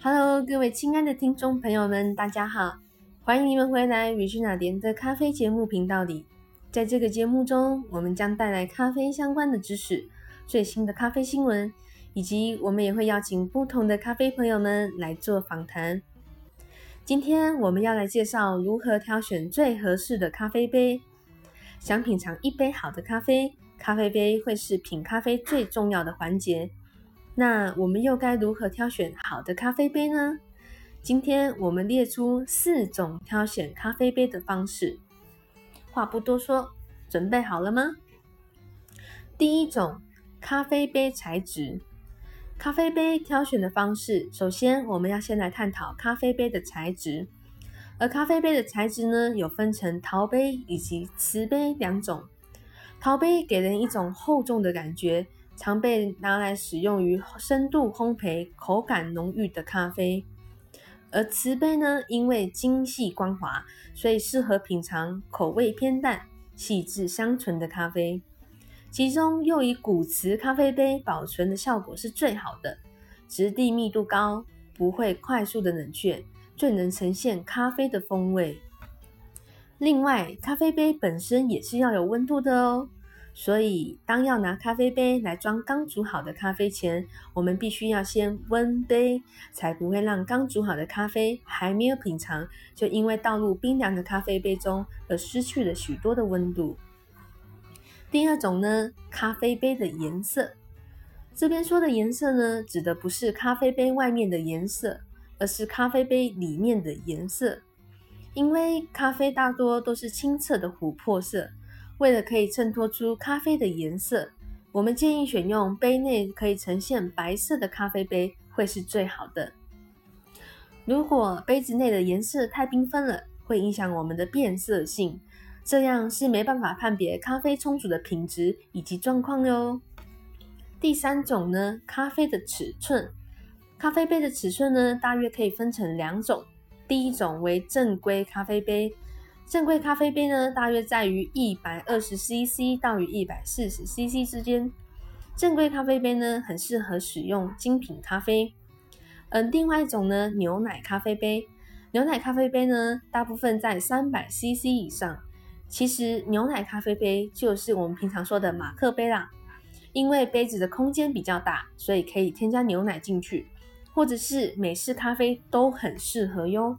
Hello，各位亲爱的听众朋友们，大家好，欢迎你们回来 Regina 莲的咖啡节目频道里。在这个节目中，我们将带来咖啡相关的知识、最新的咖啡新闻，以及我们也会邀请不同的咖啡朋友们来做访谈。今天我们要来介绍如何挑选最合适的咖啡杯。想品尝一杯好的咖啡，咖啡杯会是品咖啡最重要的环节。那我们又该如何挑选好的咖啡杯呢？今天我们列出四种挑选咖啡杯的方式。话不多说，准备好了吗？第一种，咖啡杯材质。咖啡杯挑选的方式，首先我们要先来探讨咖啡杯的材质。而咖啡杯的材质呢，有分成陶杯以及瓷杯两种。陶杯给人一种厚重的感觉。常被拿来使用于深度烘焙、口感浓郁的咖啡，而瓷杯呢，因为精细光滑，所以适合品尝口味偏淡、细致香醇的咖啡。其中又以古瓷咖啡杯保存的效果是最好的，质地密度高，不会快速的冷却，最能呈现咖啡的风味。另外，咖啡杯本身也是要有温度的哦。所以，当要拿咖啡杯来装刚煮好的咖啡前，我们必须要先温杯，才不会让刚煮好的咖啡还没有品尝，就因为倒入冰凉的咖啡杯中而失去了许多的温度。第二种呢，咖啡杯的颜色，这边说的颜色呢，指的不是咖啡杯外面的颜色，而是咖啡杯里面的颜色，因为咖啡大多都是清澈的琥珀色。为了可以衬托出咖啡的颜色，我们建议选用杯内可以呈现白色的咖啡杯会是最好的。如果杯子内的颜色太缤纷了，会影响我们的变色性，这样是没办法判别咖啡冲煮的品质以及状况哟。第三种呢，咖啡的尺寸，咖啡杯的尺寸呢，大约可以分成两种，第一种为正规咖啡杯。正规咖啡杯呢，大约在于一百二十 CC 到于一百四十 CC 之间。正规咖啡杯呢，很适合使用精品咖啡。嗯，另外一种呢，牛奶咖啡杯。牛奶咖啡杯呢，大部分在三百 CC 以上。其实牛奶咖啡杯就是我们平常说的马克杯啦，因为杯子的空间比较大，所以可以添加牛奶进去，或者是美式咖啡都很适合哟。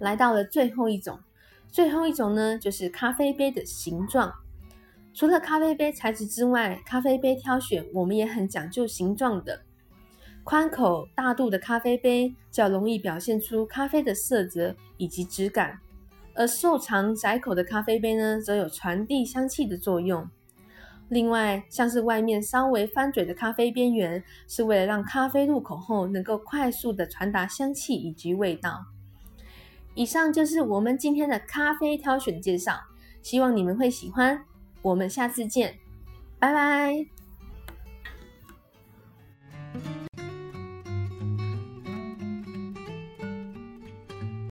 来到了最后一种。最后一种呢，就是咖啡杯的形状。除了咖啡杯材质之外，咖啡杯挑选我们也很讲究形状的。宽口大度的咖啡杯较容易表现出咖啡的色泽以及质感，而瘦长窄口的咖啡杯呢，则有传递香气的作用。另外，像是外面稍微翻嘴的咖啡边缘，是为了让咖啡入口后能够快速的传达香气以及味道。以上就是我们今天的咖啡挑选介绍，希望你们会喜欢。我们下次见，拜拜。